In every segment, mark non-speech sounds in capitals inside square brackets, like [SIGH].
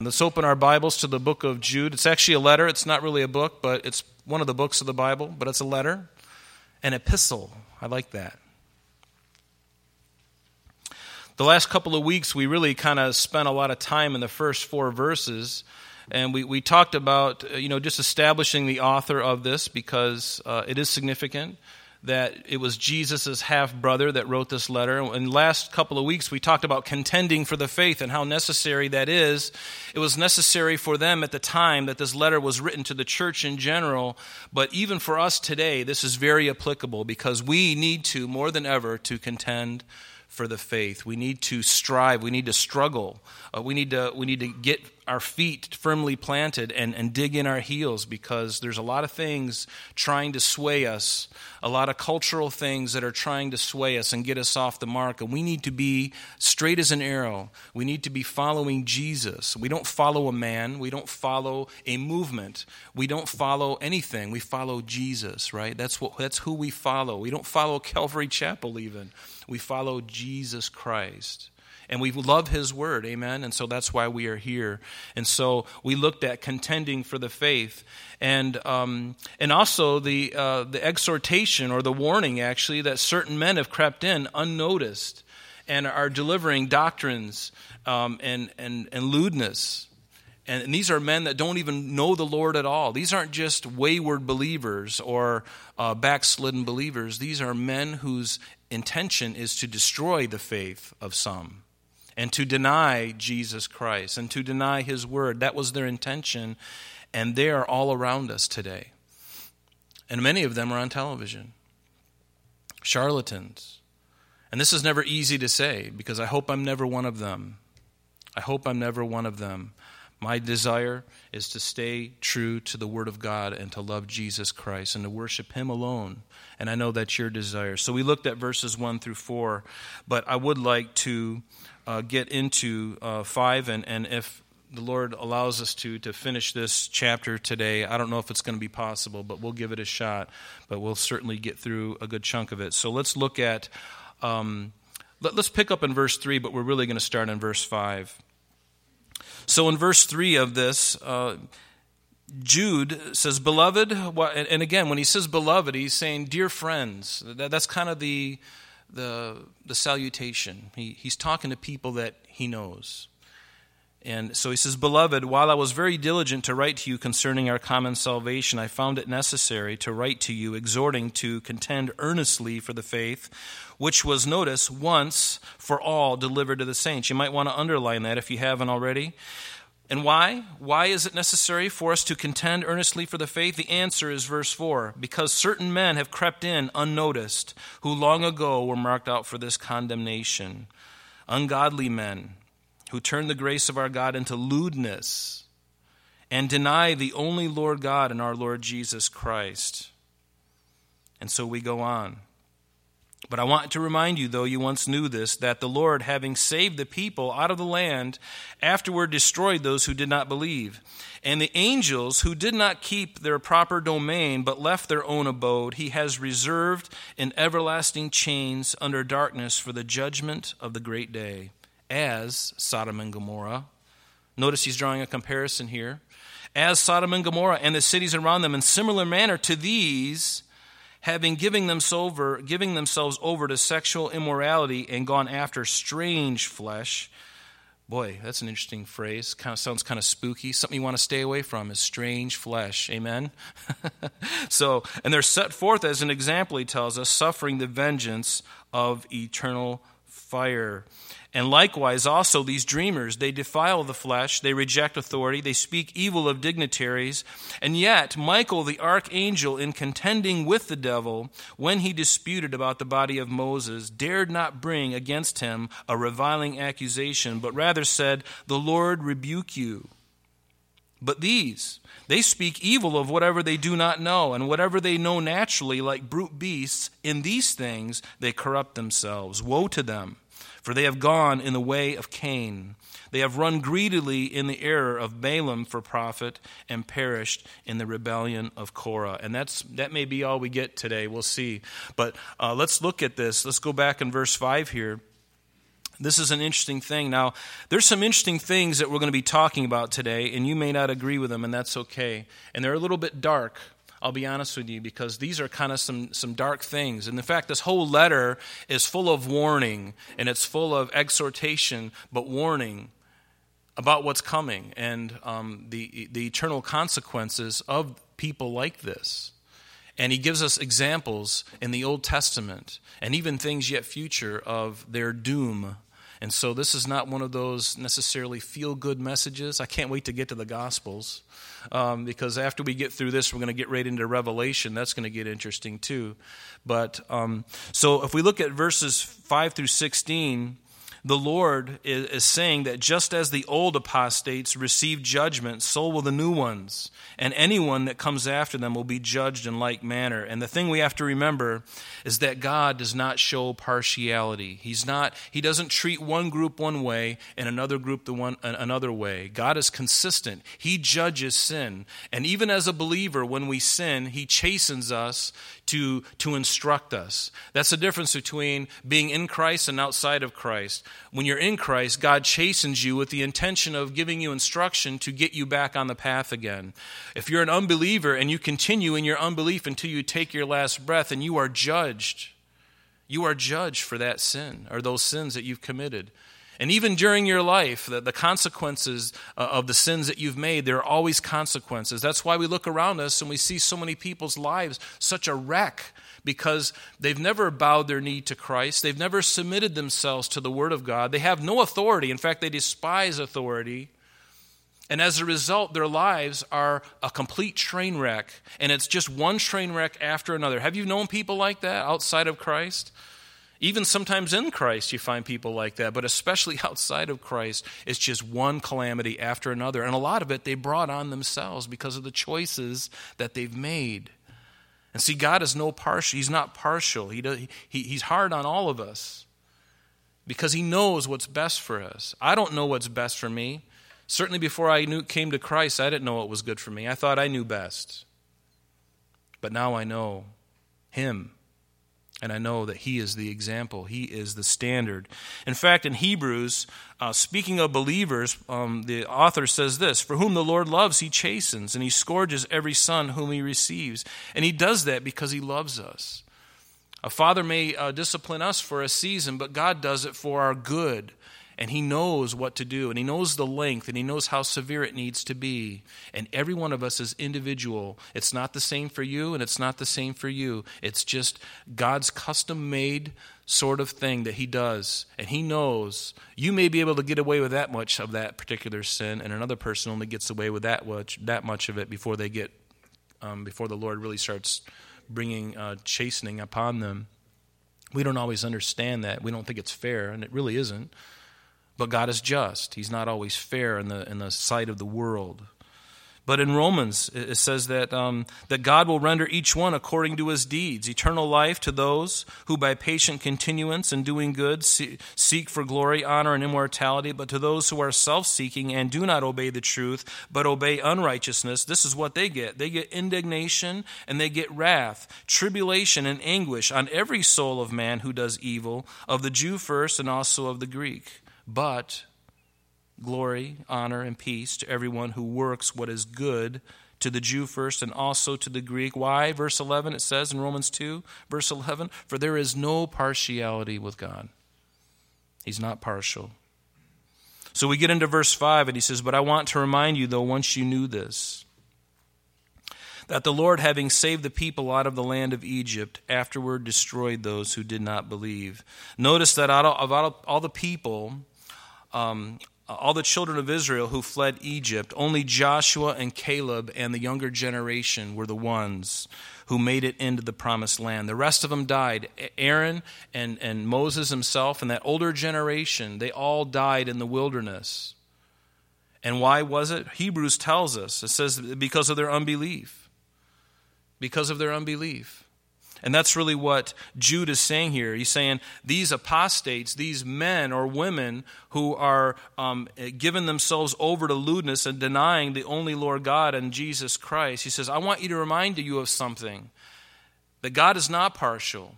Let's open our Bibles to the book of Jude. It's actually a letter. It's not really a book, but it's one of the books of the Bible, but it's a letter, an epistle. I like that. The last couple of weeks, we really kind of spent a lot of time in the first four verses, and we, we talked about, uh, you know, just establishing the author of this because uh, it is significant that it was Jesus' half brother that wrote this letter. And last couple of weeks, we talked about contending for the faith and how necessary that is. It was necessary for them at the time that this letter was written to the church in general, but even for us today, this is very applicable because we need to, more than ever, to contend for the faith. We need to strive. We need to struggle. Uh, we, need to, we need to get our feet firmly planted and, and dig in our heels because there's a lot of things trying to sway us, a lot of cultural things that are trying to sway us and get us off the mark. And we need to be straight as an arrow. We need to be following Jesus. We don't follow a man, we don't follow a movement, we don't follow anything. We follow Jesus, right? That's, what, that's who we follow. We don't follow Calvary Chapel even. We follow Jesus Christ. And we love his word, amen? And so that's why we are here. And so we looked at contending for the faith. And, um, and also the, uh, the exhortation or the warning, actually, that certain men have crept in unnoticed and are delivering doctrines um, and, and, and lewdness. And, these are men that don't even know the Lord at all. These aren't just wayward believers or uh, backslidden believers. These are men whose intention is to destroy the faith of some and to deny Jesus Christ and to deny his word. That was their intention, and they are all around us today. And many of them are on television. Charlatans. And this is never easy to say because I hope I'm never one of them. I hope I'm never one of them. My desire is to stay true to the Word of God and to love Jesus Christ and to worship Him alone. And I know that's your desire. So we looked at verses 1 through 4, but I would like to uh, get into uh, 5, and, and if the Lord allows us to to finish this chapter today. I don't know if it's going to be possible, but we'll give it a shot. But we'll certainly get through a good chunk of it. So let's look at. Um, let, us pick up in verse three, but we're really going to start in verse five. So in verse three of this. Uh, Jude says, Beloved, and again, when he says beloved, he's saying, Dear friends. That's kind of the, the, the salutation. He, he's talking to people that he knows. And so he says, Beloved, while I was very diligent to write to you concerning our common salvation, I found it necessary to write to you, exhorting to contend earnestly for the faith, which was, notice, once for all delivered to the saints. You might want to underline that if you haven't already. And why? Why is it necessary for us to contend earnestly for the faith? The answer is verse 4 because certain men have crept in unnoticed, who long ago were marked out for this condemnation. Ungodly men who turn the grace of our God into lewdness and deny the only Lord God and our Lord Jesus Christ. And so we go on. But I want to remind you, though you once knew this, that the Lord, having saved the people out of the land, afterward destroyed those who did not believe. And the angels who did not keep their proper domain, but left their own abode, he has reserved in everlasting chains under darkness for the judgment of the great day, as Sodom and Gomorrah. Notice he's drawing a comparison here. As Sodom and Gomorrah and the cities around them, in similar manner to these, having giving themselves over, giving themselves over to sexual immorality and gone after strange flesh. Boy, that's an interesting phrase. Kind of sounds kind of spooky. Something you want to stay away from is strange flesh. Amen. [LAUGHS] so, and they're set forth as an example. He tells us, suffering the vengeance of eternal fire. And likewise, also, these dreamers, they defile the flesh, they reject authority, they speak evil of dignitaries. And yet, Michael the archangel, in contending with the devil, when he disputed about the body of Moses, dared not bring against him a reviling accusation, but rather said, The Lord rebuke you. But these, they speak evil of whatever they do not know, and whatever they know naturally, like brute beasts, in these things they corrupt themselves. Woe to them! For they have gone in the way of Cain. They have run greedily in the error of Balaam for profit and perished in the rebellion of Korah. And that's, that may be all we get today. We'll see. But uh, let's look at this. Let's go back in verse 5 here. This is an interesting thing. Now, there's some interesting things that we're going to be talking about today, and you may not agree with them, and that's okay. And they're a little bit dark, I'll be honest with you, because these are kind of some, some dark things. And in fact, this whole letter is full of warning, and it's full of exhortation, but warning about what's coming and um, the, the eternal consequences of people like this. And he gives us examples in the Old Testament and even things yet future of their doom and so this is not one of those necessarily feel good messages. I can't wait to get to the Gospels um, because after we get through this, we're going to get right into Revelation. That's going to get interesting too. But um, so if we look at verses 5 through 16, the Lord is, saying that just as the old apostates received judgment, so will the new ones. And anyone that comes after them will be judged in like manner. And the thing we have to remember is that God does not show partiality. He's not, he doesn't treat one group one way and another group the one another way. God is consistent. He judges sin. And even as a believer, when we sin, he chastens us to, to instruct us. That's the difference between being in Christ and outside of Christ. When you're in Christ, God chastens you with the intention of giving you instruction to get you back on the path again. If you're an unbeliever and you continue in your unbelief until you take your last breath and you are judged, you are judged for that sin or those sins that you've committed. And even during your life, the, the consequences uh, of the sins that you've made, there are always consequences. That's why we look around us and we see so many people's lives such a wreck because they've never bowed their knee to Christ. They've never submitted themselves to the Word of God. They have no authority. In fact, they despise authority. And as a result, their lives are a complete train wreck. And it's just one train wreck after another. Have you known people like that outside of Christ? Even sometimes in Christ, you find people like that, but especially [LAUGHS] outside of Christ, it's just one calamity after another. And a lot of it they brought on themselves because of the choices that they've made. And see, God is no partial. He's not partial. He, does, he, he's hard on all of us because He knows what's best for us. I don't know what's best for me. Certainly, before I knew, came to Christ, I didn't know what was good for me. I thought I knew best. But now I know Him. And I know that he is the example, he is the standard. In fact, in Hebrews, uh, speaking of believers, um, the author says this For whom the Lord loves, he chastens, and he scourges every son whom he receives. And he does that because he loves us. A father may uh, discipline us for a season, but God does it for our good and he knows what to do and he knows the length and he knows how severe it needs to be. And every one of us is individual it's not the same for you and it's not the same for you. It's just god's custom made sort of thing that he does. And he knows you may be able to get away with that much of that particular sin and another person only gets away with that much that much of it before they get um, before the lord really starts bringing uh, chastening upon them. We don't always understand that. We don't think it's fair and it really isn't but God is just. He's not always fair in the, in the sight of the world. But in Romans, it says that, um, that God will render each one according to his deeds eternal life to those who, by patient continuance in doing good, seek for glory, honor, and immortality. But to those who are self seeking and do not obey the truth, but obey unrighteousness, this is what they get. They get indignation and they get wrath, tribulation, and anguish on every soul of man who does evil, of the Jew first and also of the Greek but glory, honor, and peace to everyone who works what is good, to the Jew first and also to the Greek. Why? Verse 11, it says in Romans 2, verse 11, for there is no partiality with God. He's not partial. So we get into verse 5, and he says, But I want to remind you, though, once you knew this, that the Lord, having saved the people out of the land of Egypt, afterward destroyed those who did not believe. Notice that out of, all the people, um, all the children of Israel who fled Egypt, only Joshua and Caleb and the younger generation were the ones who made it into the promised land. The rest of them died. Aaron and, and Moses himself and that older generation, they all died in the wilderness. And why was it? Hebrews tells us. It says because of their unbelief. Because of their unbelief. And that's really what Jude is saying here. He's saying these apostates, these men or women who are um, giving themselves over to lewdness and denying the only Lord God and Jesus Christ, he says, I want you to remind you of something that God is not partial.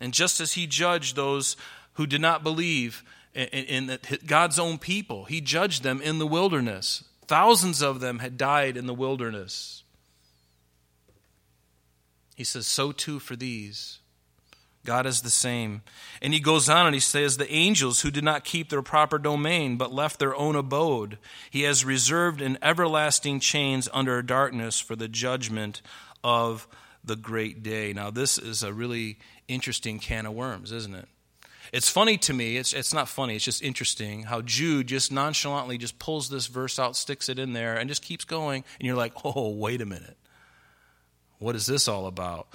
And just as he judged those who did not believe in, in God's own people. He judged them in the wilderness. Thousands of them had died in the wilderness. He says, So too for these. God is the same. And he goes on and he says, The angels who did not keep their proper domain, but left their own abode, he has reserved in everlasting chains under darkness for the judgment of the great day. Now, this is a really interesting can of worms, isn't it? It's funny to me, it's, it's not funny, it's just interesting how Jude just nonchalantly just pulls this verse out, sticks it in there, and just keeps going. And you're like, oh, wait a minute. What is this all about?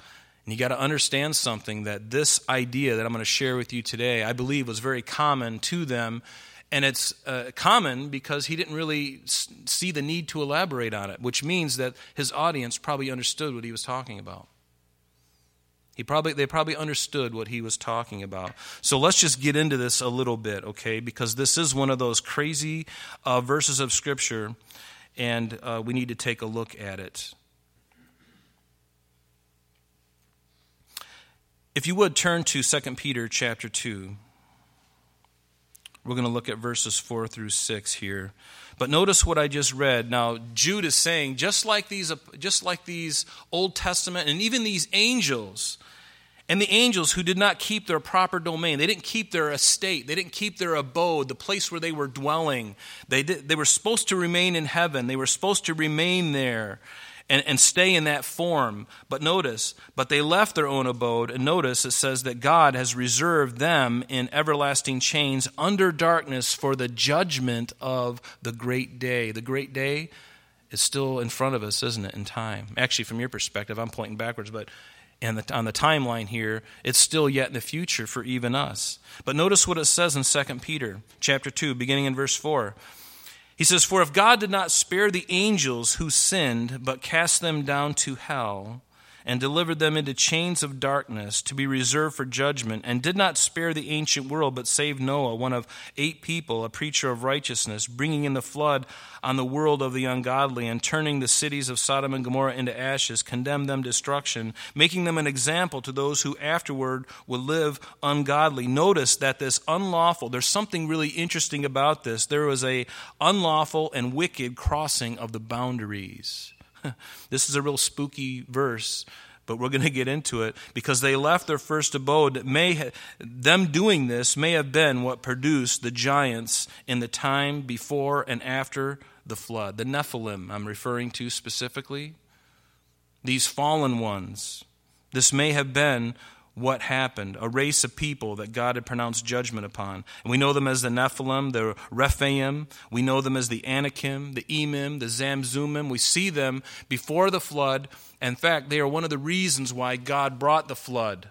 And you got to understand something that this idea that I'm going to share with you today, I believe, was very common to them. And it's uh, common because he didn't really see the need to elaborate on it, which means that his audience probably understood what he was talking about. He probably, they probably understood what he was talking about. So let's just get into this a little bit, okay? Because this is one of those crazy uh, verses of Scripture, and uh, we need to take a look at it. If you would turn to 2 Peter chapter 2. We're going to look at verses 4 through 6 here. But notice what I just read. Now, Jude is saying, just like these, just like these Old Testament and even these angels, and the angels who did not keep their proper domain, they didn't keep their estate, they didn't keep their abode, the place where they were dwelling. They, did, they were supposed to remain in heaven, they were supposed to remain there and, and stay in that form. But notice, but they left their own abode, and notice it says that God has reserved them in everlasting chains under darkness for the judgment of the great day. The great day is still in front of us, isn't it, in time? Actually, from your perspective, I'm pointing backwards, but and the, on the timeline here, it's still yet in the future for even us. But notice what it says in 2 Peter chapter 2, beginning in verse 4. He says, For if God did not spare the angels who sinned, but cast them down to hell, and delivered them into chains of darkness to be reserved for judgment, and did not spare the ancient world, but saved Noah, one of eight people, a preacher of righteousness, bringing in the flood on the world of the ungodly, and turning the cities of Sodom and Gomorrah into ashes, condemned them destruction, making them an example to those who afterward will live ungodly. Notice that this unlawful, there's something really interesting about this. There was a unlawful and wicked crossing of the boundaries. [LAUGHS] this is a real spooky verse, but we're going to get into it because they left their first abode. May ha- them doing this may have been what produced the giants in the time before and after the flood. The Nephilim, I'm referring to specifically. These fallen ones. This may have been what happened, a race of people that God had pronounced judgment upon. And we know them as the Nephilim, the Rephaim. We know them as the Anakim, the Emim, the Zamzummim. We see them before the flood. In fact, they are one of the reasons why God brought the flood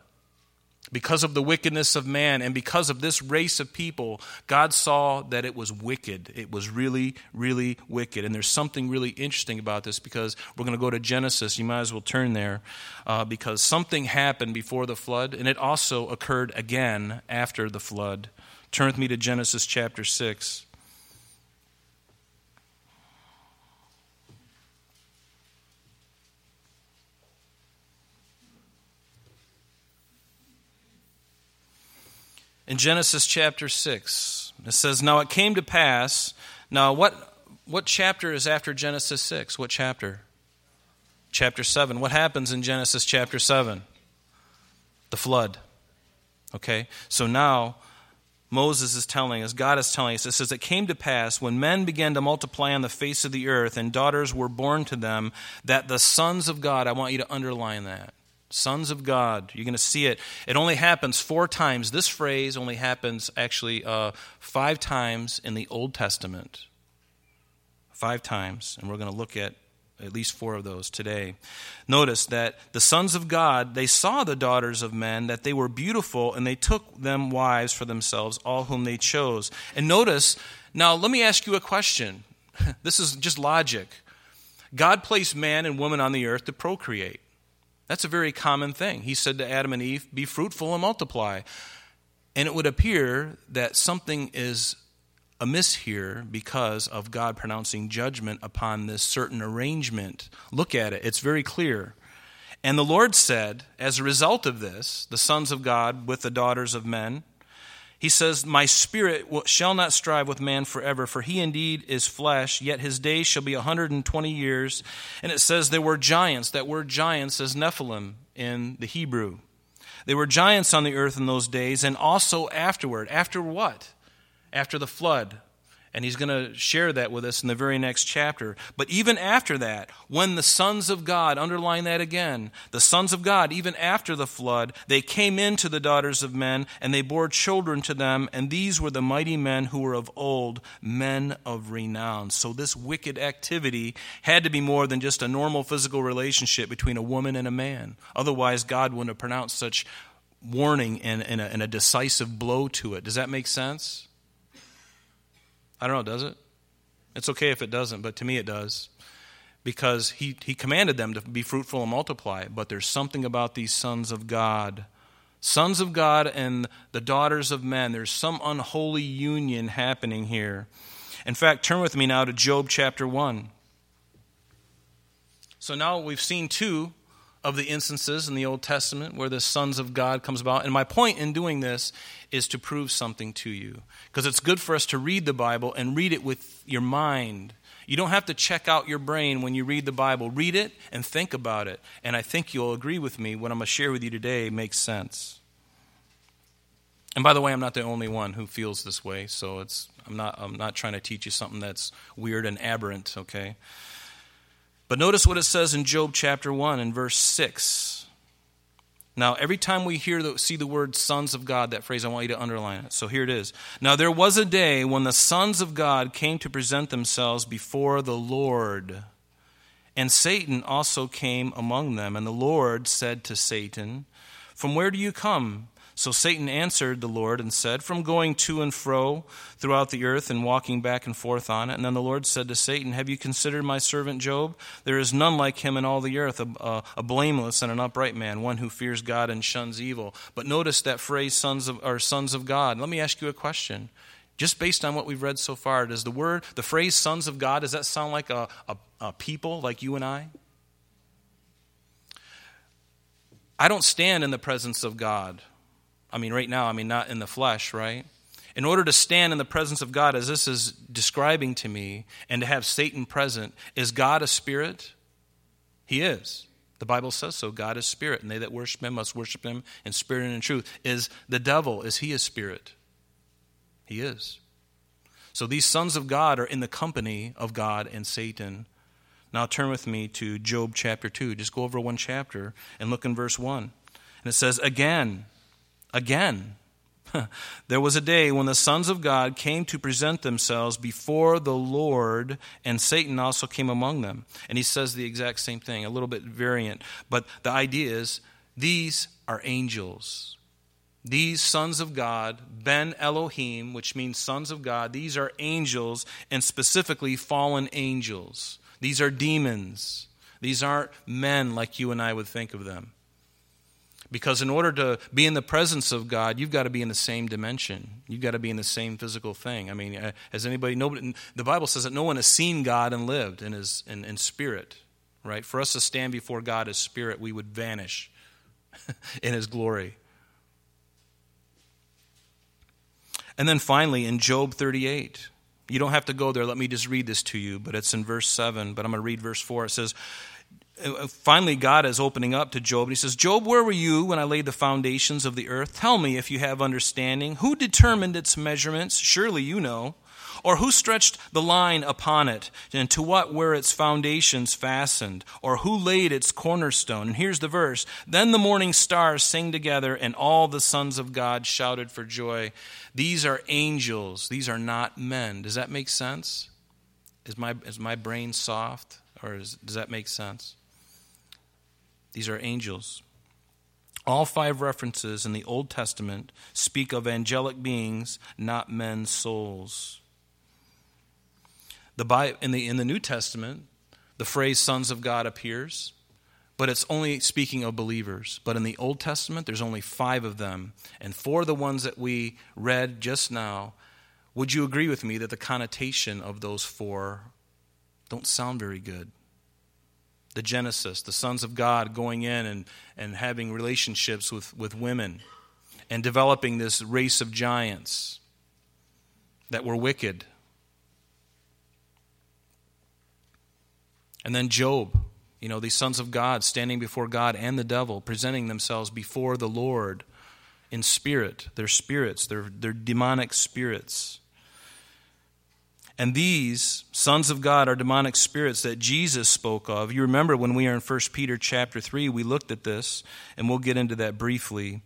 because of the wickedness of man and because of this race of people, God saw that it was wicked. It was really, really wicked. And there's something really interesting about this because we're going to go to Genesis. You might as well turn there uh, because something happened before the flood and it also occurred again after the flood. Turn with me to Genesis chapter 6. In Genesis chapter 6. It says, Now it came to pass. Now, what, what chapter is after Genesis 6? What chapter? Chapter 7. What happens in Genesis chapter 7? The flood. Okay? So now. Moses is telling us, God is telling us, it says, It came to pass when men began to multiply on the face of the earth and daughters were born to them, that the sons of God, I want you to underline that, sons of God. You're going to see it. It only happens four times. This phrase only happens actually uh, five times in the Old Testament. Five times. And we're going to look at at least four of those today. Notice that the sons of God, they saw the daughters of men, that they were beautiful, and they took them wives for themselves, all whom they chose. And notice, now let me ask you a question. [LAUGHS] this is just logic. God placed man and woman on the earth to procreate. That's a very common thing. He said to Adam and Eve, Be fruitful and multiply. And it would appear that something is amiss here because of God pronouncing judgment upon this certain arrangement. Look at it, it's very clear. And the Lord said, as a result of this, the sons of God with the daughters of men, he says, My spirit shall not strive with man forever, for he indeed is flesh, yet his days shall be a 120 years. And it says there were giants. That word giants is Nephilim in the Hebrew. There were giants on the earth in those days, and also afterward. After what? After the flood. And he's going to share that with us in the very next chapter. But even after that, when the sons of God, underline that again, the sons of God, even after the flood, they came into the daughters of men, and they bore children to them, and these were the mighty men who were of old, men of renown. So this wicked activity had to be more than just a normal physical relationship between a woman and a man. Otherwise, God wouldn't have pronounced such warning and, and, a, and a decisive blow to it. Does that make sense? I don't know, does it? It's okay if it doesn't, but to me it does. Because he, he commanded them to be fruitful and multiply. But there's something about these sons of God. Sons of God and the daughters of men. There's some unholy union happening here. In fact, turn with me now to Job chapter 1. So now we've seen two of the instances in the Old Testament where the sons of God comes about. And my point in doing this is to prove something to you. Because it's good for us to read the Bible and read it with your mind. You don't have to check out your brain when you read the Bible. Read it and think about it. And I think you'll agree with me what I'm going to share with you today makes sense. And by the way, I'm not the only one who feels this way, so it's I'm not I'm not trying to teach you something that's weird and aberrant, okay? But notice what it says in Job chapter 1 and verse 6. Now, every time we hear the, see the word sons of God, that phrase, I want you to underline it. So here it is. Now, there was a day when the sons of God came to present themselves before the Lord. And Satan also came among them. And the Lord said to Satan, From where do you come? So Satan answered the Lord and said, From going to and fro throughout the earth and walking back and forth on it. And then the Lord said to Satan, Have you considered my servant Job? There is none like him in all the earth, a, a, a blameless and an upright man, one who fears God and shuns evil. But notice that phrase, sons of, or sons of God. Let me ask you a question. Just based on what we've read so far, does the word, the phrase sons of God, does that sound like a, a, a people like you and I? I don't stand in the presence of God I mean, right now, I mean, not in the flesh, right? In order to stand in the presence of God, as this is describing to me, and to have Satan present, is God a spirit? He is. The Bible says so. God is spirit, and they that worship him must worship him in spirit and in truth. Is the devil, is he a spirit? He is. So these sons of God are in the company of God and Satan. Now turn with me to Job chapter 2. Just go over one chapter and look in verse 1. And it says, Again, again. [LAUGHS] there was a day when the sons of God came to present themselves before the Lord, and Satan also came among them. And he says the exact same thing, a little bit variant. But the idea is these are angels. These sons of God, Ben Elohim, which means sons of God, these are angels, and specifically fallen angels. These are demons. These aren't men like you and I would think of them. Because in order to be in the presence of God, you've got to be in the same dimension. You've got to be in the same physical thing. I mean, uh, has anybody, nobody, the Bible says that no one has seen God and lived in, his, in, in spirit, right? For us to stand before God as spirit, we would vanish [LAUGHS] in his glory. And then finally, in Job 38, you don't have to go there. Let me just read this to you, but it's in verse 7. But I'm going to read verse 4. It says, Uh, finally, God is opening up to Job. And he says, Job, where were you when I laid the foundations of the earth? Tell me if you have understanding. Who determined its measurements? Surely you know. Or who stretched the line upon it? And to what were its foundations fastened? Or who laid its cornerstone? And here's the verse Then the morning stars sang together, and all the sons of God shouted for joy. These are angels, these are not men. Does that make sense? Is my, is my brain soft? Or is, does that make sense? These are angels. All five references in the Old Testament speak of angelic beings, not men's souls. The, in, the, in the New Testament, the phrase sons of God appears, but it's only speaking of believers. But in the Old Testament, there's only five of them. And for the ones that we read just now, would you agree with me that the connotation of those four don't sound very good? The Genesis, the sons of God going in and, and having relationships with, with women. and developing this race of giants that were wicked. And then Job, you know, these sons of God standing before God and the devil, presenting themselves before the Lord in spirit, their spirits, their, their demonic spirits. And these sons of God are demonic spirits that Jesus spoke of. You remember when we are in 1 Peter chapter 3, we looked at this, and we'll get into that briefly.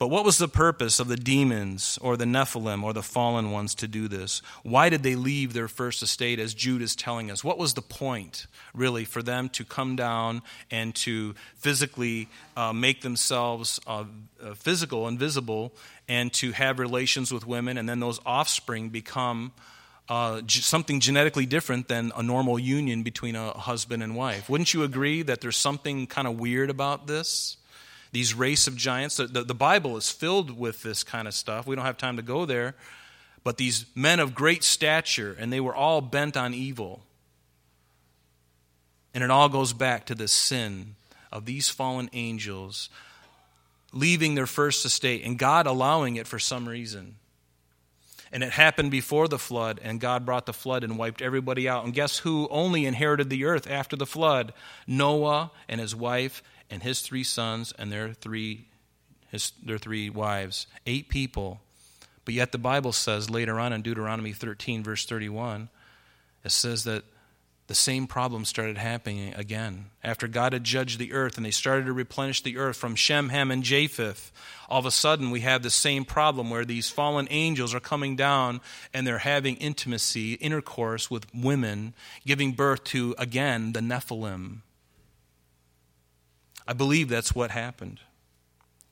But what was the purpose of the demons or the Nephilim or the fallen ones to do this? Why did they leave their first estate, as Jude is telling us? What was the point, really, for them to come down and to physically uh, make themselves uh, uh, physical and visible and to have relations with women, and then those offspring become. Uh, something genetically different than a normal union between a husband and wife. Wouldn't you agree that there's something kind of weird about this? these race of giants. The, the, the Bible is filled with this kind of stuff. We don't have time to go there. But these men of great stature, and they were all bent on evil. And it all goes back to the sin of these fallen angels leaving their first estate and God allowing it for some reason. And it happened before the flood, and God brought the flood and wiped everybody out. And guess who only inherited the earth after the flood? Noah and his wife and his three sons and their three, his, their three wives. Eight people. But yet the Bible says later on in Deuteronomy 13, verse 31, it says that the same problem started happening again. After God had judged the earth and they started to replenish the earth from Shem, Ham, and Japheth, all of a sudden we have the same problem where these fallen angels are coming down and they're having intimacy, intercourse with women, giving birth to, again, the Nephilim. I believe that's what happened.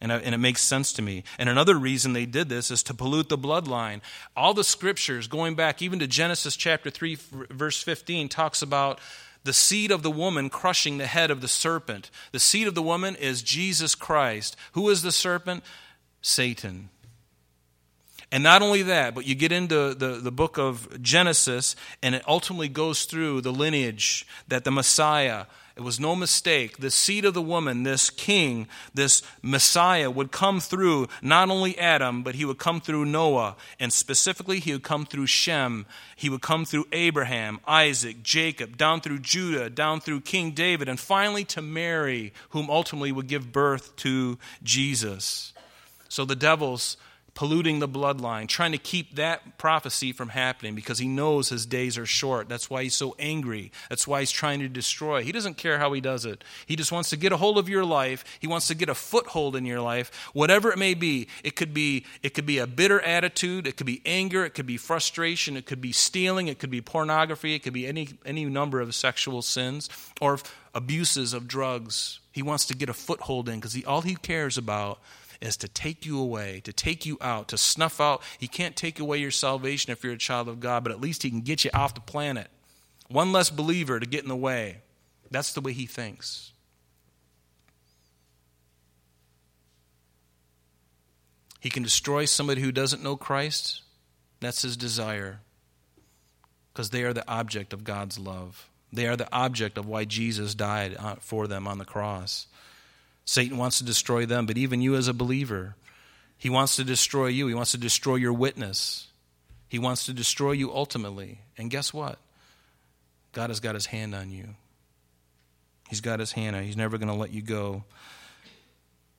And, and it makes sense to me. And another reason they did this is to pollute the bloodline. All the scriptures, going back even to Genesis chapter 3, verse 15, talks about the seed of the woman crushing the head of the serpent. The seed of the woman is Jesus Christ. Who is the serpent? Satan. And not only that, but you get into the, the book of Genesis, and it ultimately goes through the lineage that the Messiah it was no mistake. The seed of the woman, this king, this Messiah, would come through not only Adam, but he would come through Noah. And specifically, he would come through Shem. He would come through Abraham, Isaac, Jacob, down through Judah, down through King David, and finally to Mary, whom ultimately would give birth to Jesus. So the devil's polluting the bloodline, trying to keep that prophecy from happening because he knows his days are short. That's why he's so angry. That's why he's trying to destroy. He doesn't care how he does it. He just wants to get a hold of your life. He wants to get a foothold in your life, whatever it may be. It could be it could be a bitter attitude, it could be anger, it could be frustration, it could be stealing, it could be pornography, it could be any any number of sexual sins or abuses of drugs. He wants to get a foothold in because all he cares about is to take you away, to take you out, to snuff out. He can't take away your salvation if you're a child of God, but at least He can get you off the planet. One less believer to get in the way. That's the way He thinks. He can destroy somebody who doesn't know Christ. That's his desire. Because they are the object of God's love. They are the object of why Jesus died uh, for them on the cross. Satan wants to destroy them, but even you as a believer, he wants to destroy you. He wants to destroy your witness. He wants to destroy you ultimately. And guess what? God has got his hand on you. He's got his hand on you. He's never going to let you go.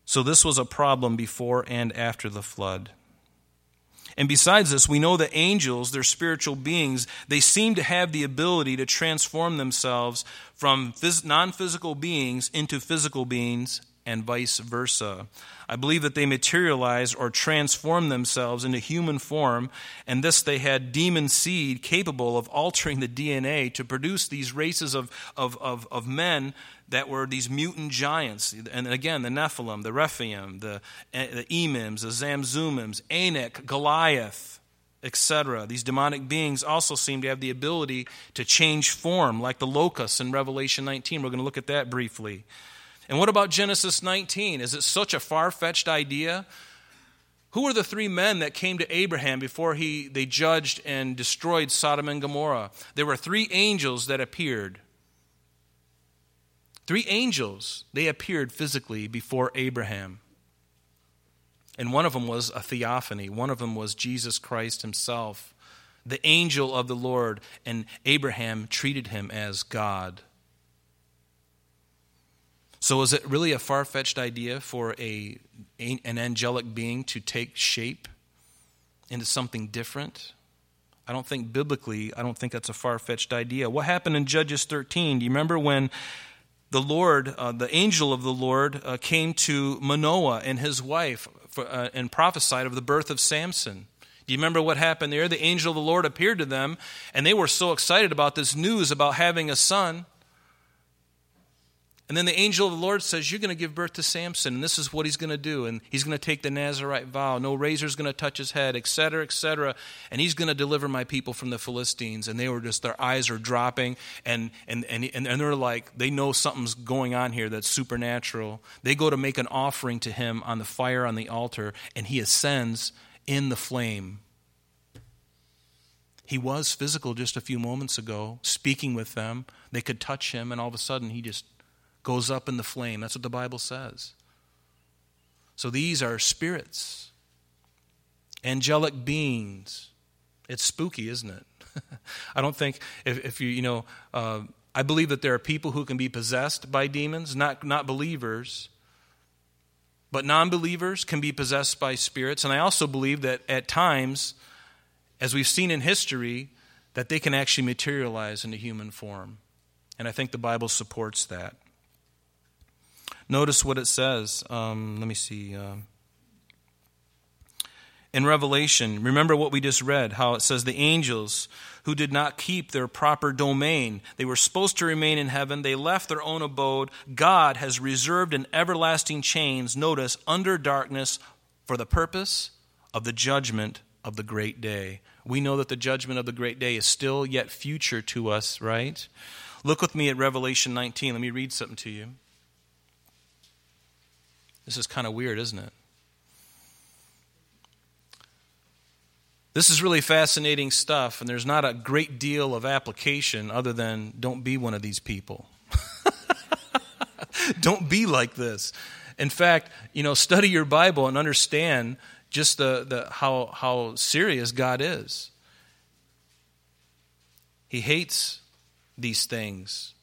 So, this was a problem before and after the flood. And besides this, we know that angels, they're spiritual beings, they seem to have the ability to transform themselves from non physical beings into physical beings and vice versa. I believe that they materialized or transformed themselves into human form, and this they had demon seed capable of altering the DNA to produce these races of, of, of, of men that were these mutant giants. And again, the Nephilim, the Rephaim, the, eh, the Emims, the Zamzumims, Anak, Goliath, etc. These demonic beings also seem to have the ability to change form, like the locusts in Revelation 19. We're going to look at that briefly. And what about Genesis 19? Is it such a far fetched idea? Who were the three men that came to Abraham before he, they judged and destroyed Sodom and Gomorrah? There were three angels that appeared. Three angels, they appeared physically before Abraham. And one of them was a theophany, one of them was Jesus Christ himself, the angel of the Lord, and Abraham treated him as God. So, is it really a far fetched idea for a, an angelic being to take shape into something different? I don't think biblically, I don't think that's a far fetched idea. What happened in Judges 13? Do you remember when the Lord, uh, the angel of the Lord, uh, came to Manoah and his wife for, uh, and prophesied of the birth of Samson? Do you remember what happened there? The angel of the Lord appeared to them, and they were so excited about this news about having a son and then the angel of the Lord says, You're going to give birth to Samson, and this is what he's going to do. And he's going to take the Nazarite vow. No razor's going to touch his head, etc., etc. And he's going to deliver my people from the Philistines. And they were just, their eyes are dropping. And, and, and, and they're like, they know something's going on here that's supernatural. They go to make an offering to him on the fire on the altar, and he ascends in the flame. He was physical just a few moments ago, speaking with them. They could touch him, and all of a sudden he just goes up in the flame. That's what the Bible says. So these are spirits, angelic beings. It's spooky, isn't it? [LAUGHS] I don't think if, if you, you know, uh, I believe that there are people who can be possessed by demons, not, not believers. But non believers can be possessed by spirits. And I also believe that at times, as we've seen in history, that they can actually materialize into human form. And I think the Bible supports that. Notice what it says. Um, let me see. Uh, in Revelation, remember what we just read, how it says the angels who did not keep their proper domain, they were supposed to remain in heaven, they left their own abode. God has reserved in everlasting chains, notice, under darkness for the purpose of the judgment of the great day. We know that the judgment of the great day is still yet future to us, right? Look with me at Revelation 19. Let me read something to you. This is kind of weird, isn't it? This is really fascinating stuff, and there's not a great deal of application other than don't be one of these people. [LAUGHS] don't be like this. In fact, you know, study your Bible and understand just the, the how how serious God is. He hates these things,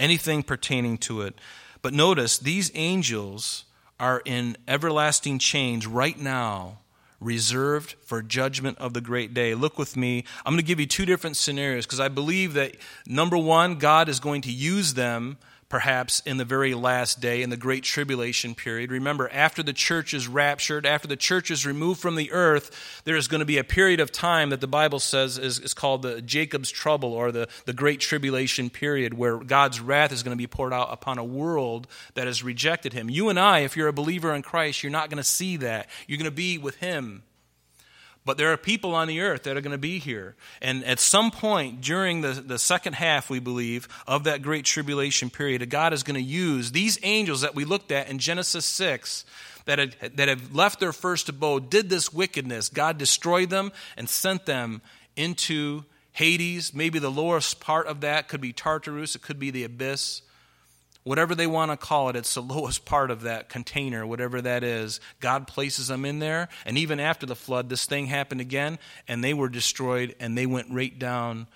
anything pertaining to it. But notice these angels are in everlasting chains right now, reserved for judgment of the great day. Look with me. I'm going to give you two different scenarios because I believe that number one, God is going to use them perhaps in the very last day, in the great tribulation period. Remember, after the church is raptured, after the church is removed from the earth, there is going to be a period of time that the Bible says is, is called the Jacob's trouble or the, the great tribulation period, where God's wrath is going to be poured out upon a world that has rejected him. You and I, if you're a believer in Christ, you're not going to see that. You're going to be with him. But there are people on the earth that are going to be here. And at some point during the, the second half, we believe, of that great tribulation period, God is going to use these angels that we looked at in Genesis 6 that had, that have left their first abode, did this wickedness. God destroyed them and sent them into Hades. Maybe the lowest part of that could be Tartarus, it could be the abyss whatever they want to call it, it's the [LAUGHS] lowest part of that container, whatever that is. God places them in there. And even after the flood, this thing happened again, and they were destroyed, and they went right down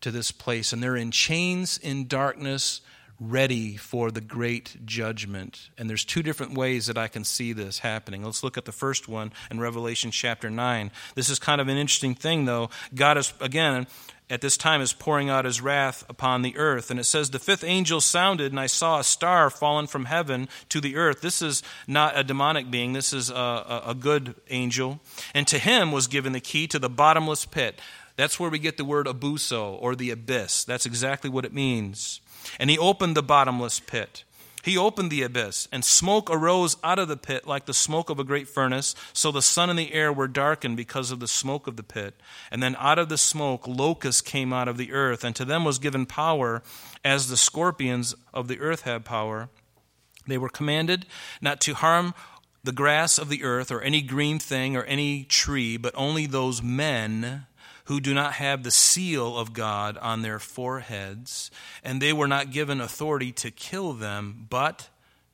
to this place. And they're in chains in darkness, ready for the great judgment. And there's two different ways that I can see this happening. Let's look at the first one in Revelation chapter 9. This is kind of an interesting thing, though. God is, again, at this time is pouring out his wrath upon the earth. And it says, The fifth angel sounded, and I saw a star fallen from heaven to the earth. This is not a demonic being, this is a, a, good angel. And to him was given the key to the bottomless pit. That's where we get the word abuso, or the abyss. That's exactly what it means. And he opened the bottomless pit. He opened the abyss, and smoke arose out of the pit like the smoke of a great furnace. So the sun and the air were darkened because of the smoke of the pit. And then out of the smoke, locusts came out of the earth, and to them was given power as the scorpions of the earth have power. They were commanded not to harm the grass of the earth or any green thing or any tree, but only those men who do not have the seal of God on their foreheads, and they were not given authority to kill them, but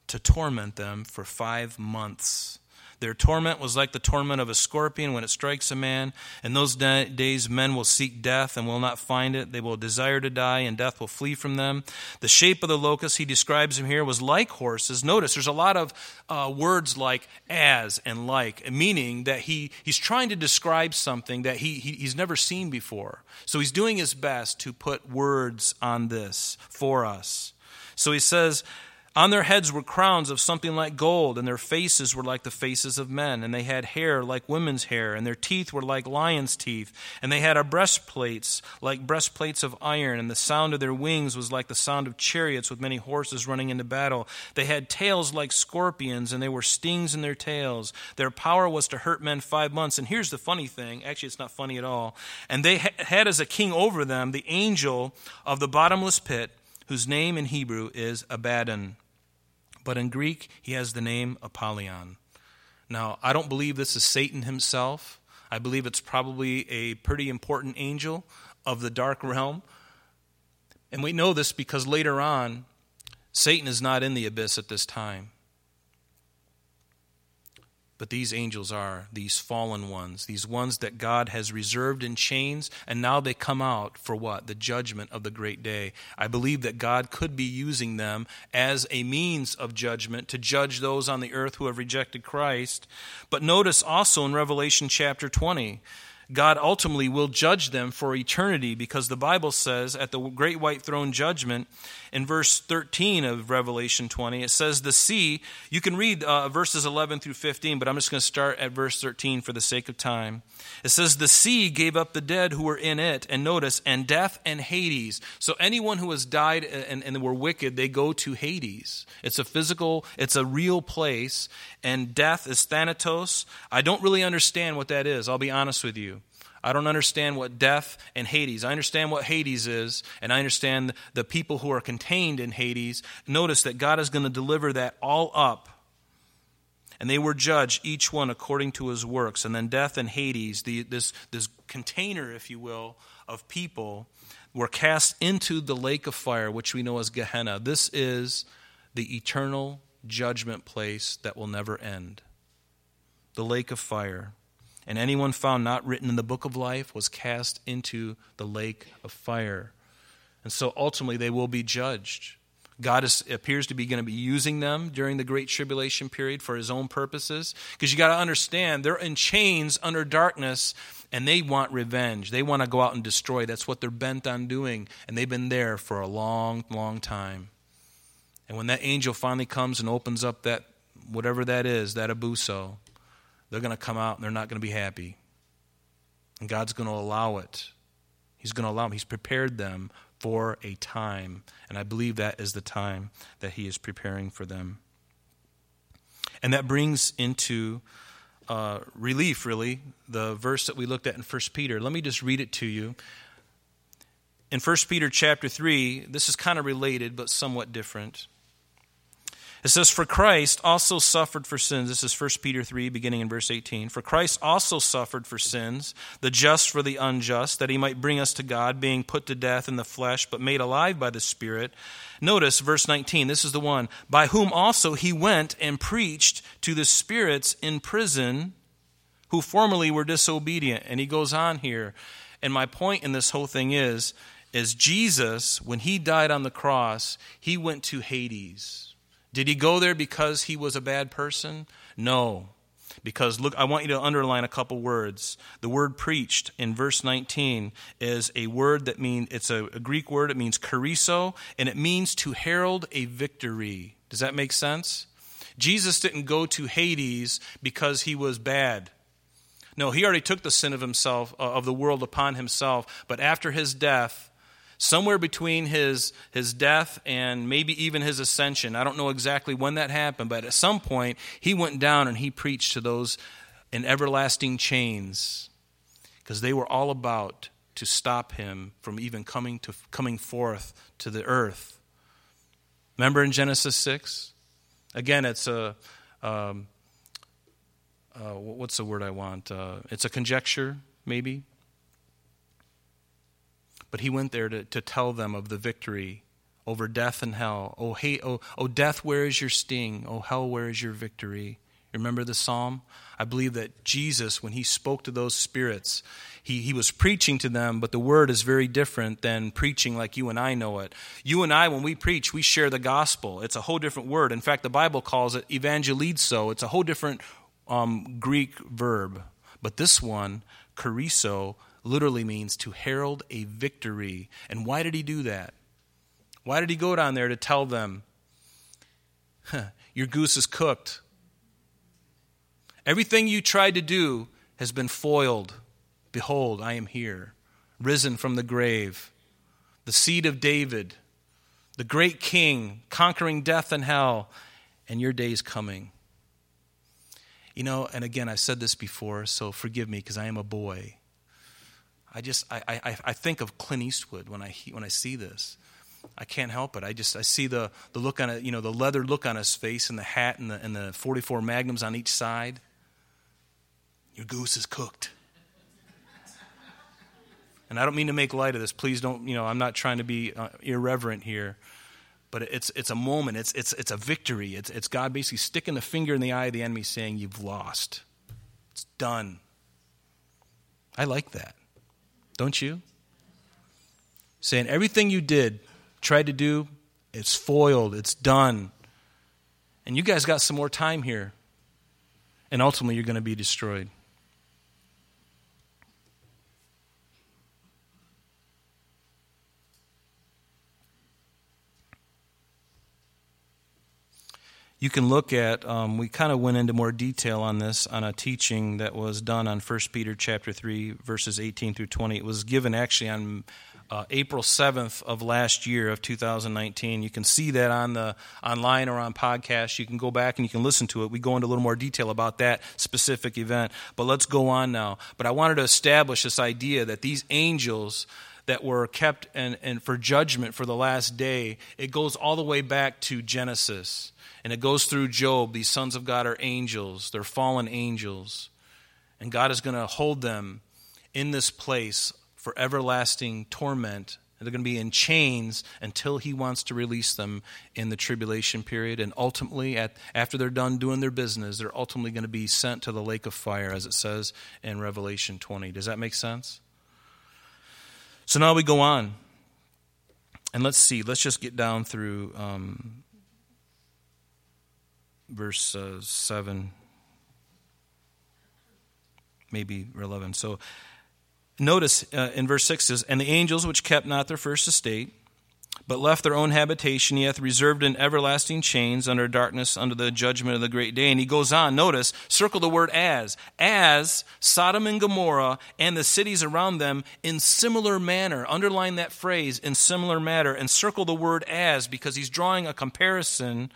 to torment them for five months. Their torment was like the torment of a scorpion when it strikes a man. In those days, men will seek death and will not find it. They will desire to die, and death will flee from them. The shape of the locust, he describes him here, was like horses. Notice there's a lot of uh, words like as and like, meaning that he, he's trying to describe something that he, he, he's never seen before. So he's doing his best to put words on this for us. So he says, on their heads were crowns of something like gold, and their faces were like the faces of men, and they had hair like women's hair, and their teeth were like lions' teeth, and they had a breastplates like breastplates of iron, and the sound of their wings was like the sound of chariots with many horses running into battle. They had tails like scorpions, and they were stings in their tails. Their power was to hurt men five months. And here's the funny thing actually, it's not funny at all. And they had as a king over them the angel of the bottomless pit, whose name in Hebrew is Abaddon but in Greek, he has the name Apollyon. Now, I don't believe this is Satan himself. I believe it's probably a pretty important angel of the dark realm. And we know this because later on, Satan is not in the abyss at this time. But these angels are, these fallen ones, these ones that God has reserved in chains, and now they come out for what? The judgment of the great day. I believe that God could be using them as a means of judgment to judge those on the earth who have rejected Christ. But notice also in Revelation chapter 20, God ultimately will judge them for eternity because the Bible says at the great white throne judgment, in verse 13 of Revelation 20, it says, The sea, you can read uh, verses 11 through 15, but I'm just going to start at verse 13 for the sake of time. It says, The sea gave up the dead who were in it, and notice, and death and Hades. So anyone who has died and, and were wicked, they go to Hades. It's a physical, it's a real place, and death is Thanatos. I don't really understand what that is, I'll be honest with you. I don't understand what death and Hades. I understand what Hades is, and I understand the people who are contained in Hades. Notice that God is going to deliver that all up. And they were judged, each one according to his works. And then death and Hades, the, this, this container, if you will, of people, were cast into the lake of fire, which we know as Gehenna. This is the eternal judgment place that will never end. The lake of fire and anyone found not written in the book of life was cast into the lake of fire. And so ultimately they will be judged. God is, appears to be going to be using them during the Great Tribulation period for his own purposes. Because you got to understand, they're in chains under darkness and they want revenge. They want to go out and destroy. That's what they're bent on doing. And they've been there for a long, long time. And when that angel finally comes and opens up that, whatever that is, that abussos, they're going to come out and they're not going to be happy. And God's going to allow it. He's going to allow them. He's prepared them for a time. And I believe that is the time that He is preparing for them. And that brings into uh, relief, really, the verse that we looked at in 1 Peter. Let me just read it to you. In 1 Peter chapter 3, this is kind of related but somewhat different. It says, For Christ also suffered for sins. This is 1 Peter 3, beginning in verse 18. For Christ also suffered for sins, the just for the unjust, that he might bring us to God, being put to death in the flesh, but made alive by the Spirit. Notice verse 19. This is the one. By whom also he went and preached to the spirits in prison who formerly were disobedient. And he goes on here. And my point in this whole thing is, is Jesus, when he died on the cross, he went to Hades. Did he go there because he was a bad person? No. Because look, I want you to underline a couple words. The word preached in verse 19 is a word that means, it's a, a Greek word, it means kerusso, and it means to herald a victory. Does that make sense? Jesus didn't go to Hades because he was bad. No, he already took the sin of himself, uh, of the world upon himself, but after his death, somewhere between his, his death and maybe even his ascension. I don't know exactly when that happened, but at some point he went down and he preached to those in everlasting chains because they were all about to stop him from even coming to coming forth to the earth. Remember in Genesis 6? Again, it's a um, uh, what's the word I want? Uh, it's a conjecture, maybe. But he went there to, to tell them of the victory over death and hell. Oh, hey, oh, oh, death, where is your sting? Oh, hell, where is your victory? Remember the psalm? I believe that Jesus, when he spoke to those spirits, he, he was preaching to them, but the word is very different than preaching like you and I know it. You and I, when we preach, we share the gospel. It's a whole different word. In fact, the Bible calls it evangelizo. It's a whole different um, Greek verb. But this one, kerusso, literally means to herald a victory. And why did he do that? Why did he go down there to tell them, your goose is cooked? Everything you tried to do has been foiled. Behold, I am here, risen from the grave, the seed of David, the great king, conquering death and hell, and your day is coming. You know, and again, I've said this before, so forgive me because I am a boy. I just, I, I, I think of Clint Eastwood when I, when I see this. I can't help it. I just, I see the, the look on it, you know, the leather look on his face and the hat and the, and the 44 magnums on each side. Your goose is cooked. And I don't mean to make light of this. Please don't, you know, I'm not trying to be uh, irreverent here. But it's, it's a moment, it's, it's, it's a victory. It's, it's God basically sticking the finger in the eye of the enemy saying, You've lost. It's done. I like that. Don't you? Saying everything you did, tried to do, it's foiled, it's done. And you guys got some more time here. And ultimately, you're going to be destroyed. You can look at um, we kind of went into more detail on this on a teaching that was done on 1 peter chapter 3 verses 18 through 20 it was given actually on uh, april 7th of last year of 2019 you can see that on the online or on podcast. You can go back and you can listen to it. We go into a little more detail about that specific event but let's go on now. But i wanted to establish this idea that these angels that were kept and, and for judgment for the last day it goes all the way back to genesis and it goes through Job. These sons of God are angels, they're fallen angels. And God is going to hold them in this place for everlasting torment. And they're going to be in chains until He wants to release them in the tribulation period. And ultimately, at, after they're done doing their business, they're ultimately going to be sent to the lake of fire, as it says in Revelation 20. Does that make sense? So now we go on. And let's see, let's just get down through um, verse uh, 7, maybe 11. So notice uh, in verse 6 says, And the angels which kept not their first estate, but left their own habitation, he hath reserved in everlasting chains under darkness, under the judgment of the great day. And he goes on, notice, circle the word as. As Sodom and Gomorrah and the cities around them in similar manner. Underline that phrase, in similar manner, and circle the word as, because he's drawing a comparison.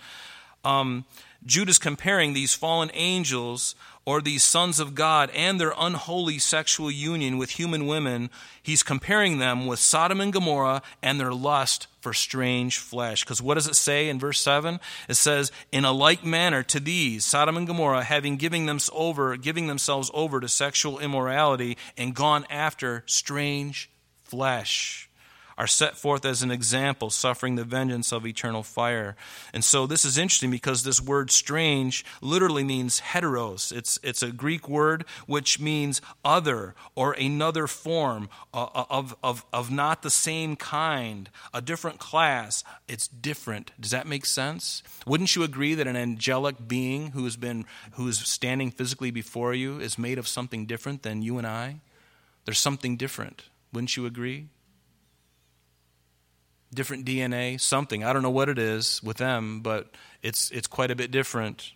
Um, Jude's comparing these fallen angels or these sons of God and their unholy sexual union with human women, he's comparing them with Sodom and Gomorrah and their lust for strange flesh. Because what does it say in verse 7? It says, In a like manner to these, Sodom and Gomorrah, having giving, them over, giving themselves over to sexual immorality and gone after strange flesh are set forth as an example, suffering the vengeance of eternal fire. And so this is interesting because this word strange literally means heteros. It's, it's a Greek word which means other or another form uh, uh, of, of, of not the same kind, a different class. It's different. Does that make sense? Wouldn't you agree that an angelic being who has been who is standing physically before you is made of something different than you and I? There's something different. Wouldn't you agree? Different DNA, something. I don't know what it is with them, but it's, it's quite a bit different.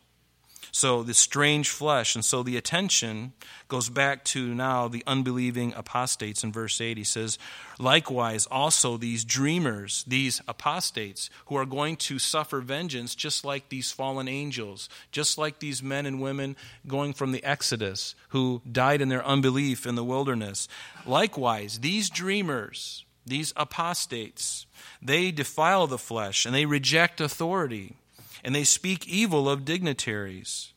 So, the strange flesh. And so the attention goes back to now the unbelieving apostates in verse 8. He says, Likewise, also these dreamers, these apostates, who are going to suffer vengeance just like these fallen angels, just like these men and women going from the Exodus who died in their unbelief in the wilderness. Likewise, these dreamers, these apostates, they defile the flesh and they reject authority and they speak evil of dignitaries.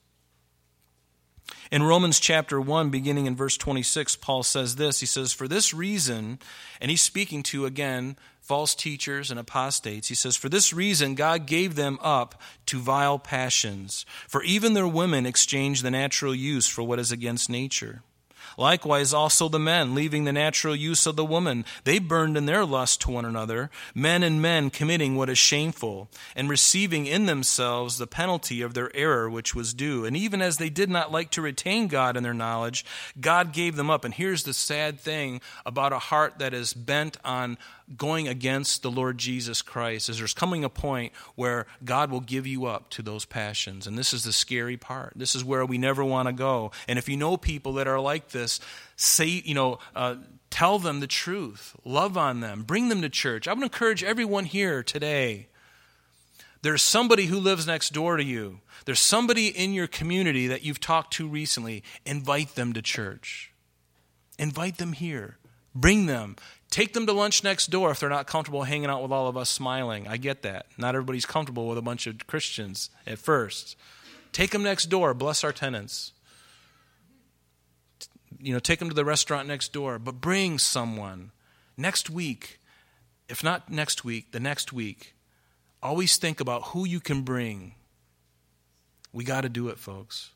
In Romans chapter 1, beginning in verse 26, Paul says this He says, For this reason, and he's speaking to, again, false teachers and apostates. He says, For this reason, God gave them up to vile passions. For even their women exchanged the natural use for what is against nature. Likewise, also the men, leaving the natural use of the woman, they burned in their lust to one another, men and men committing what is shameful, and receiving in themselves the penalty of their error which was due. And even as they did not like to retain God in their knowledge, God gave them up. And here's the sad thing about a heart that is bent on going against the Lord Jesus Christ is there's coming a point where God will give you up to those passions. And this is the scary part. This is where we never want to go. And if you know people that are like this, say, you know, uh, tell them the truth, love on them, bring them to church. I would encourage everyone here today. There's somebody who lives next door to you. There's somebody in your community that you've talked to recently. Invite them to church. Invite them here. Bring them. Take them to lunch next door if they're not comfortable hanging out with all of us smiling. I get that. Not everybody's comfortable with a bunch of Christians at first. Take them next door. Bless our tenants. You know, take them to the restaurant next door, but bring someone next week. If not next week, the next week. Always think about who you can bring. We got to do it, folks.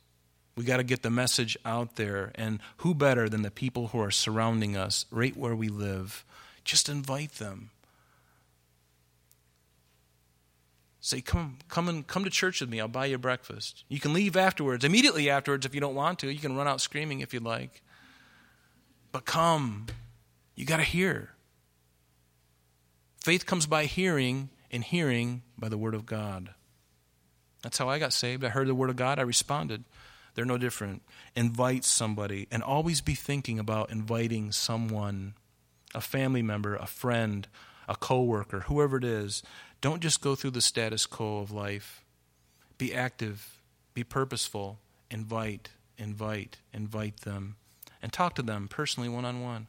We got to get the message out there. And who better than the people who are surrounding us right where we live? Just invite them. Say, come, come and come to church with me. I'll buy you breakfast. You can leave afterwards, immediately afterwards if you don't want to. You can run out screaming if you'd like. But come. You got to hear. Faith comes by hearing, and hearing by the Word of God. That's how I got saved. I heard the Word of God, I responded. They're no different. Invite somebody and always be thinking about inviting someone, a family member, a friend, a coworker, whoever it is. Don't just go through the status quo of life. Be active, be purposeful, invite, invite, invite them, and talk to them personally one on one.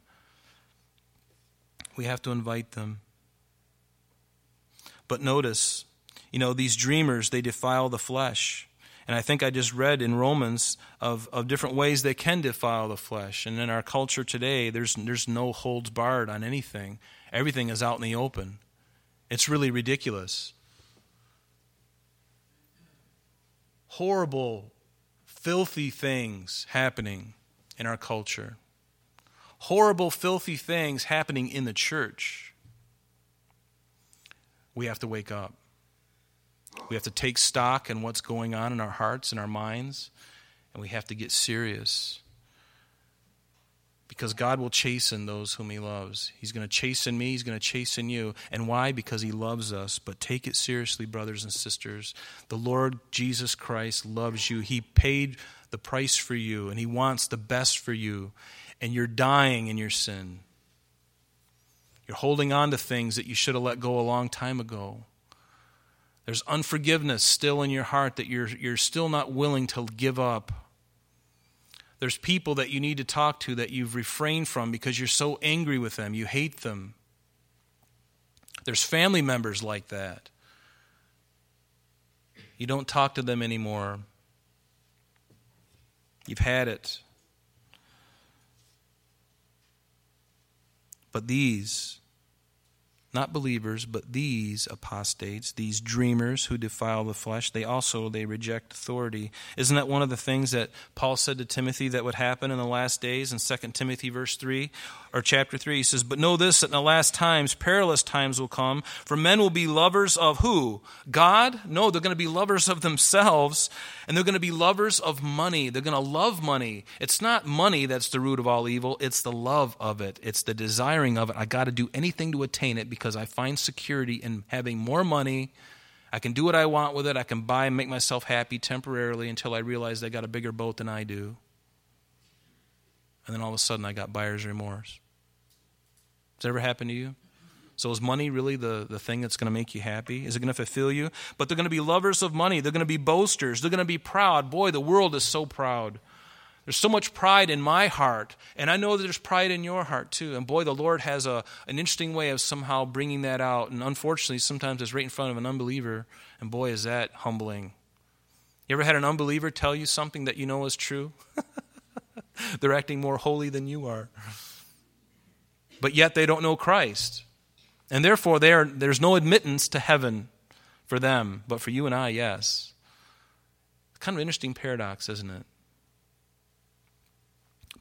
We have to invite them. But notice, you know, these dreamers, they defile the flesh. And I think I just read in Romans of, of different ways they can defile the flesh. And in our culture today, there's, there's no holds barred on anything, everything is out in the open. It's really ridiculous. Horrible, filthy things happening in our culture. Horrible, filthy things happening in the church. We have to wake up. We have to take stock in what's going on in our hearts and our minds, and we have to get serious. Because God will chasten those whom He loves. He's going to chasten me, He's going to chasten you. And why? Because He loves us. But take it seriously, brothers and sisters. The Lord Jesus Christ loves you. He paid the price for you, and He wants the best for you. And you're dying in your sin. You're holding on to things that you should have let go a long time ago. There's unforgiveness still in your heart that you're, you're still not willing to give up. There's people that you need to talk to that you've refrained from because you're so angry with them, you hate them. There's family members like that. You don't talk to them anymore. You've had it. But these not believers, but these apostates, these dreamers who defile the flesh, they also they reject authority. Isn't that one of the things that Paul said to Timothy that would happen in the last days in 2 Timothy verse 3 or chapter 3? He says, "But know this that in the last times perilous times will come, for men will be lovers of who? God? No, they're going to be lovers of themselves, and they're going to be lovers of money. They're going to love money. It's not money that's the root of all evil, it's the love of it. It's the desiring of it. I got to do anything to attain it because I find security in having more money. I can do what I want with it. I can buy and make myself happy temporarily until I realize I got a bigger boat than I do. And then all of a sudden I got buyer's remorse. Has ever happened to you? So is money really the, the thing that's going to make you happy? Is it going to fulfill you? But they're going to be lovers of money. They're going to be boasters. They're going to be proud. Boy, the world is so proud. There's so much pride in my heart, and I know that there's pride in your heart too. And boy, the Lord has a, an interesting way of somehow bringing that out. And unfortunately, sometimes it's right in front of an unbeliever, and boy, is that humbling. You ever had an unbeliever tell you something that you know is true? [LAUGHS] They're acting more holy than you are. But yet they don't know Christ. And therefore, are, there's no admittance to heaven for them. But for you and I, yes. Kind of interesting paradox, isn't it?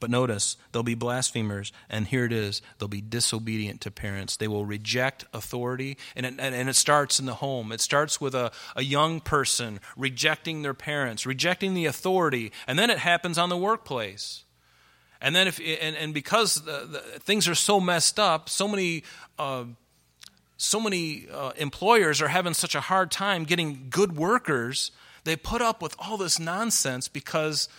But notice, they'll be blasphemers, and here it is they'll be disobedient to parents. They will reject authority, and it, and it starts in the home. It starts with a, a young person rejecting their parents, rejecting the authority, and then it happens on the workplace. And then, if and, and because the, the, things are so messed up, so many. Uh, so many uh, employers are having such a hard time getting good workers, they put up with all this nonsense because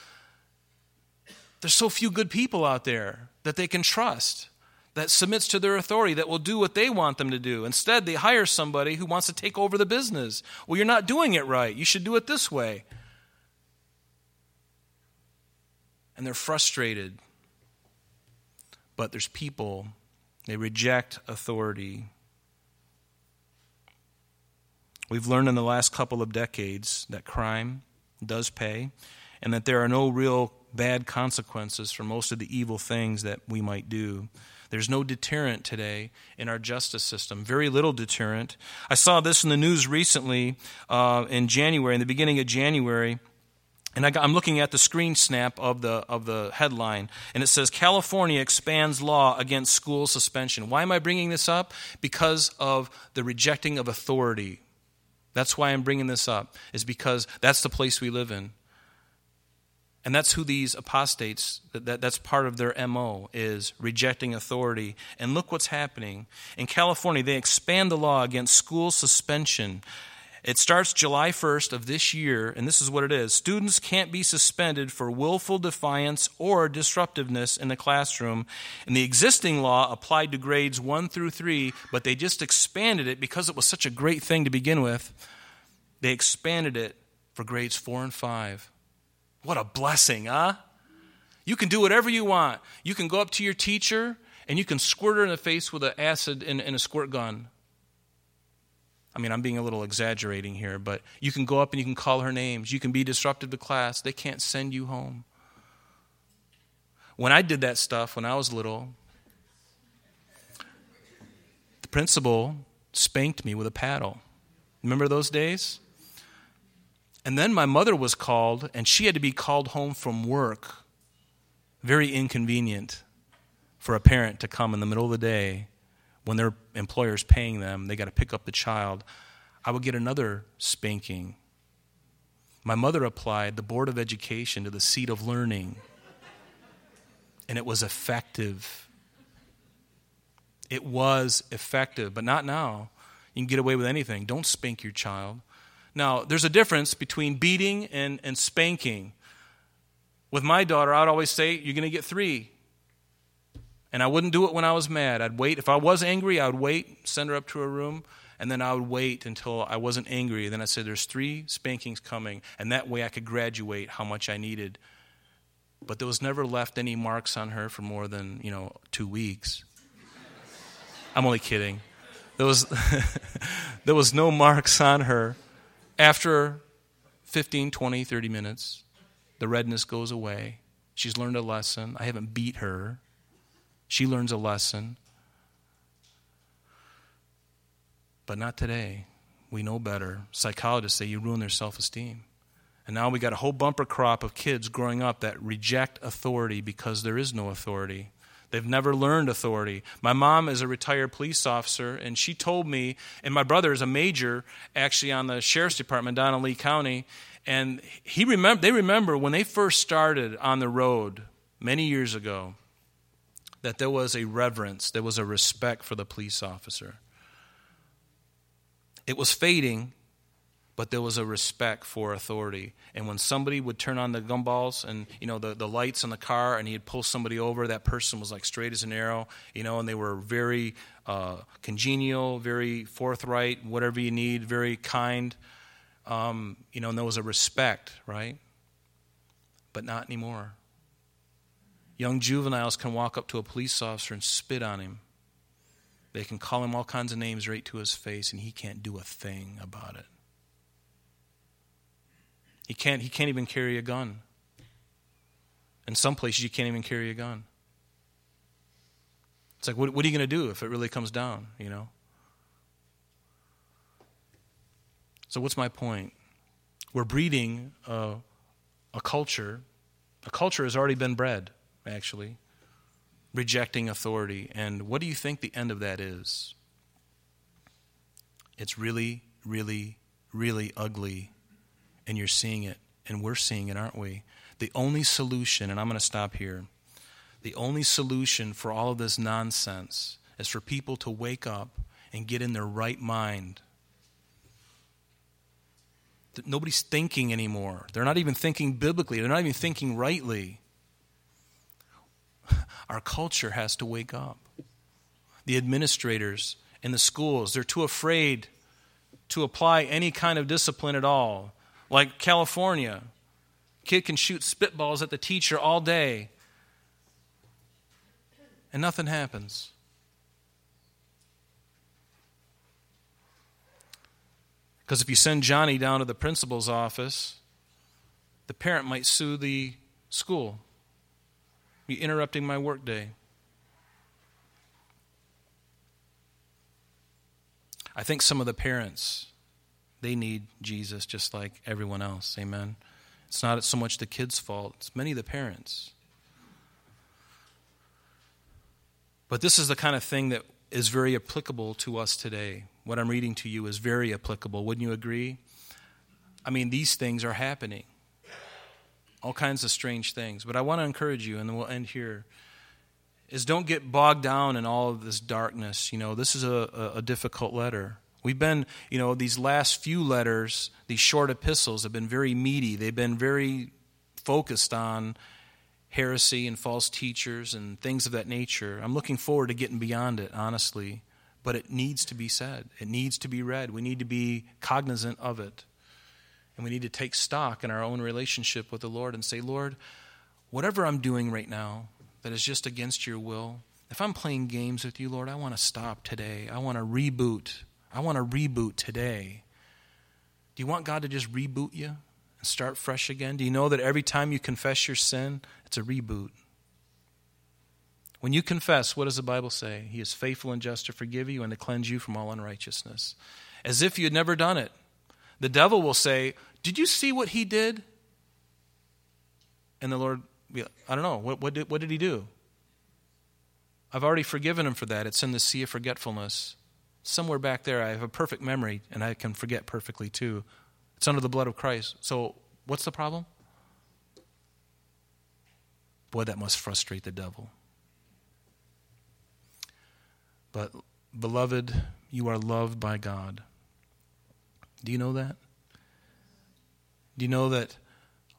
there's so few good people out there that they can trust, that submits to their authority, that will do what they want them to do. Instead, they hire somebody who wants to take over the business. Well, you're not doing it right. You should do it this way. And they're frustrated. But there's people, they reject authority. We've learned in the last couple of decades that crime does pay and that there are no real bad consequences for most of the evil things that we might do. There's no deterrent today in our justice system, very little deterrent. I saw this in the news recently uh, in January, in the beginning of January. And I am looking at the screen snap of the, of the headline, and it says California expands law against school suspension. Why am I bringing this up? Because of the rejecting of authority. That's why I'm bringing this up, is because that's the place we live in. And that's who these apostates, that, that's part of their MO, is rejecting authority. And look what's happening. In California, they expand the law against school suspension. It starts July 1st of this year, and this is what it is students can't be suspended for willful defiance or disruptiveness in the classroom. And the existing law applied to grades 1 through 3, but they just expanded it because it was such a great thing to begin with. They expanded it for grades 4 and 5. What a blessing, huh? You can do whatever you want. You can go up to your teacher and you can squirt her in the face with an acid in, in a squirt gun. I mean, I'm being a little exaggerating here, but you can go up and you can call her names. You can be disruptive to class. They can't send you home. When I did that stuff when I was little, the principal spanked me with a paddle. Remember those days? And then my mother was called, and she had to be called home from work. Very inconvenient for a parent to come in the middle of the day when their employer's paying them, they got to pick up the child. I would get another spanking. My mother applied the Board of Education to the seat of learning, and it was effective. It was effective, but not now. You can get away with anything. Don't spank your child. Now, there's a difference between beating and, and spanking. With my daughter, I'd always say, You're going to get three. And I wouldn't do it when I was mad. I'd wait. If I was angry, I would wait, send her up to her room, and then I would wait until I wasn't angry. And then I said, There's three spankings coming. And that way I could graduate how much I needed. But there was never left any marks on her for more than, you know, two weeks. I'm only kidding. There was, [LAUGHS] there was no marks on her after 15, 20, 30 minutes, the redness goes away. She's learned a lesson. I haven't beat her. She learns a lesson. But not today. We know better. Psychologists say you ruin their self esteem. And now we got a whole bumper crop of kids growing up that reject authority because there is no authority. They've never learned authority. My mom is a retired police officer, and she told me, and my brother is a major actually on the sheriff's department down in Lee County. And he remember, they remember when they first started on the road many years ago that there was a reverence, there was a respect for the police officer. It was fading, but there was a respect for authority. And when somebody would turn on the gumballs and you know the, the lights in the car, and he'd pull somebody over, that person was like straight as an arrow, you know, and they were very uh, congenial, very forthright, whatever you need, very kind, um, you know, and there was a respect, right? But not anymore. Young juveniles can walk up to a police officer and spit on him. They can call him all kinds of names right to his face, and he can't do a thing about it. He can't, he can't even carry a gun. In some places, you can't even carry a gun. It's like, what, what are you going to do if it really comes down, you know? So, what's my point? We're breeding a, a culture. A culture has already been bred, actually, rejecting authority. And what do you think the end of that is? It's really, really, really ugly. And you're seeing it. And we're seeing it, aren't we? The only solution, and I'm going to stop here, the only solution for all of this nonsense is for people to wake up and get in their right mind. Nobody's thinking anymore. They're not even thinking biblically, they're not even thinking rightly. [LAUGHS] Our culture has to wake up. The administrators in the schools, they're too afraid to apply any kind of discipline at all. Like California, Kid can shoot spitballs at the teacher all day, and nothing happens. Because if you send Johnny down to the principal's office, the parent might sue the school, be interrupting my workday. I think some of the parents, they need Jesus just like everyone else. Amen. It's not so much the kids' fault, it's many of the parents. But this is the kind of thing that is very applicable to us today. What I'm reading to you is very applicable. Wouldn't you agree? I mean, these things are happening. All kinds of strange things. But I want to encourage you, and then we'll end here, is don't get bogged down in all of this darkness. You know, this is a, a, difficult letter. We've been, you know, these last few letters, these short epistles have been very meaty. They've been very focused on heresy and false teachers and things of that nature. I'm looking forward to getting beyond it, honestly. But it needs to be said, it needs to be read. We need to be cognizant of it. And we need to take stock in our own relationship with the Lord and say, Lord, whatever I'm doing right now that is just against your will, if I'm playing games with you, Lord, I want to stop today. I want to reboot I want to reboot today. Do you want God to just reboot you and start fresh again? Do you know that every time you confess your sin, it's a reboot? When you confess, what does the Bible say? He is faithful and just to forgive you and to cleanse you from all unrighteousness. As if you had never done it. The devil will say, Did you see what he did? And the Lord, I don't know, what, what, did, what did he do? I've already forgiven him for that. It's in the sea of forgetfulness somewhere back there, I have a perfect memory and I can forget perfectly too. It's under the blood of Christ. So, what's the problem? Boy, that must frustrate the devil. But, beloved, you are loved by God. Do you know that? Do you know that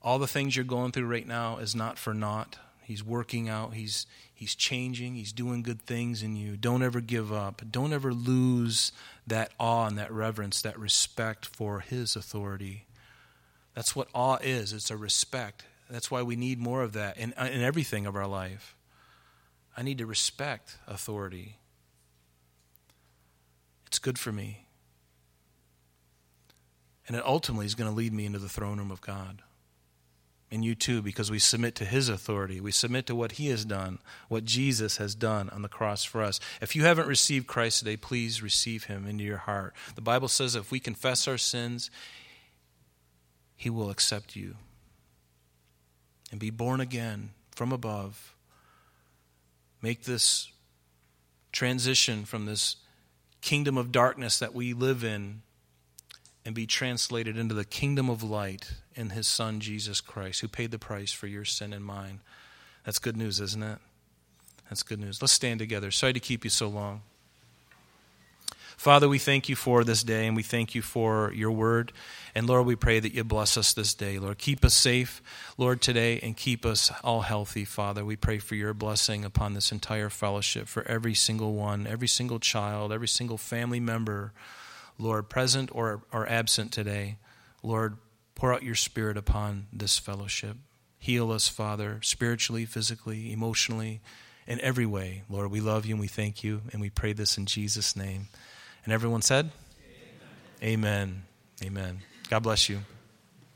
all the things you're going through right now is not for naught? He's working out, he's, he's changing, he's doing good things in you. Don't ever give up. Don't ever lose that awe and that reverence, that respect for his authority. That's what awe is it's a respect. That's why we need more of that in, in everything of our life. I need to respect authority. It's good for me. And it ultimately is going to lead me into the throne room of God and you too, because we submit to His authority. We submit to what He has done, what Jesus has done on the cross for us. If you haven't received Christ today, please receive Him into your heart. The Bible says if we confess our sins, He will accept you and be born again from above. Make this transition from this kingdom of darkness that we live in and be translated into the kingdom of light in his son Jesus Christ, who paid the price for your sin and mine. That's good news, isn't it? That's good news. Let's stand together. Sorry to keep you so long. Father, we thank you for this day and we thank you for your word. And Lord, we pray that you bless us this day. Lord, keep us safe, Lord, today and keep us all healthy, Father. We pray for your blessing upon this entire fellowship, for every single one, every single child, every single family member, Lord, present or, or absent today. Lord, pour out your spirit upon this fellowship. Heal us, Father, spiritually, physically, emotionally, in every way. Lord, we love you and we thank you, and we pray this in Jesus' name. And everyone said, Amen. Amen. Amen. God bless you.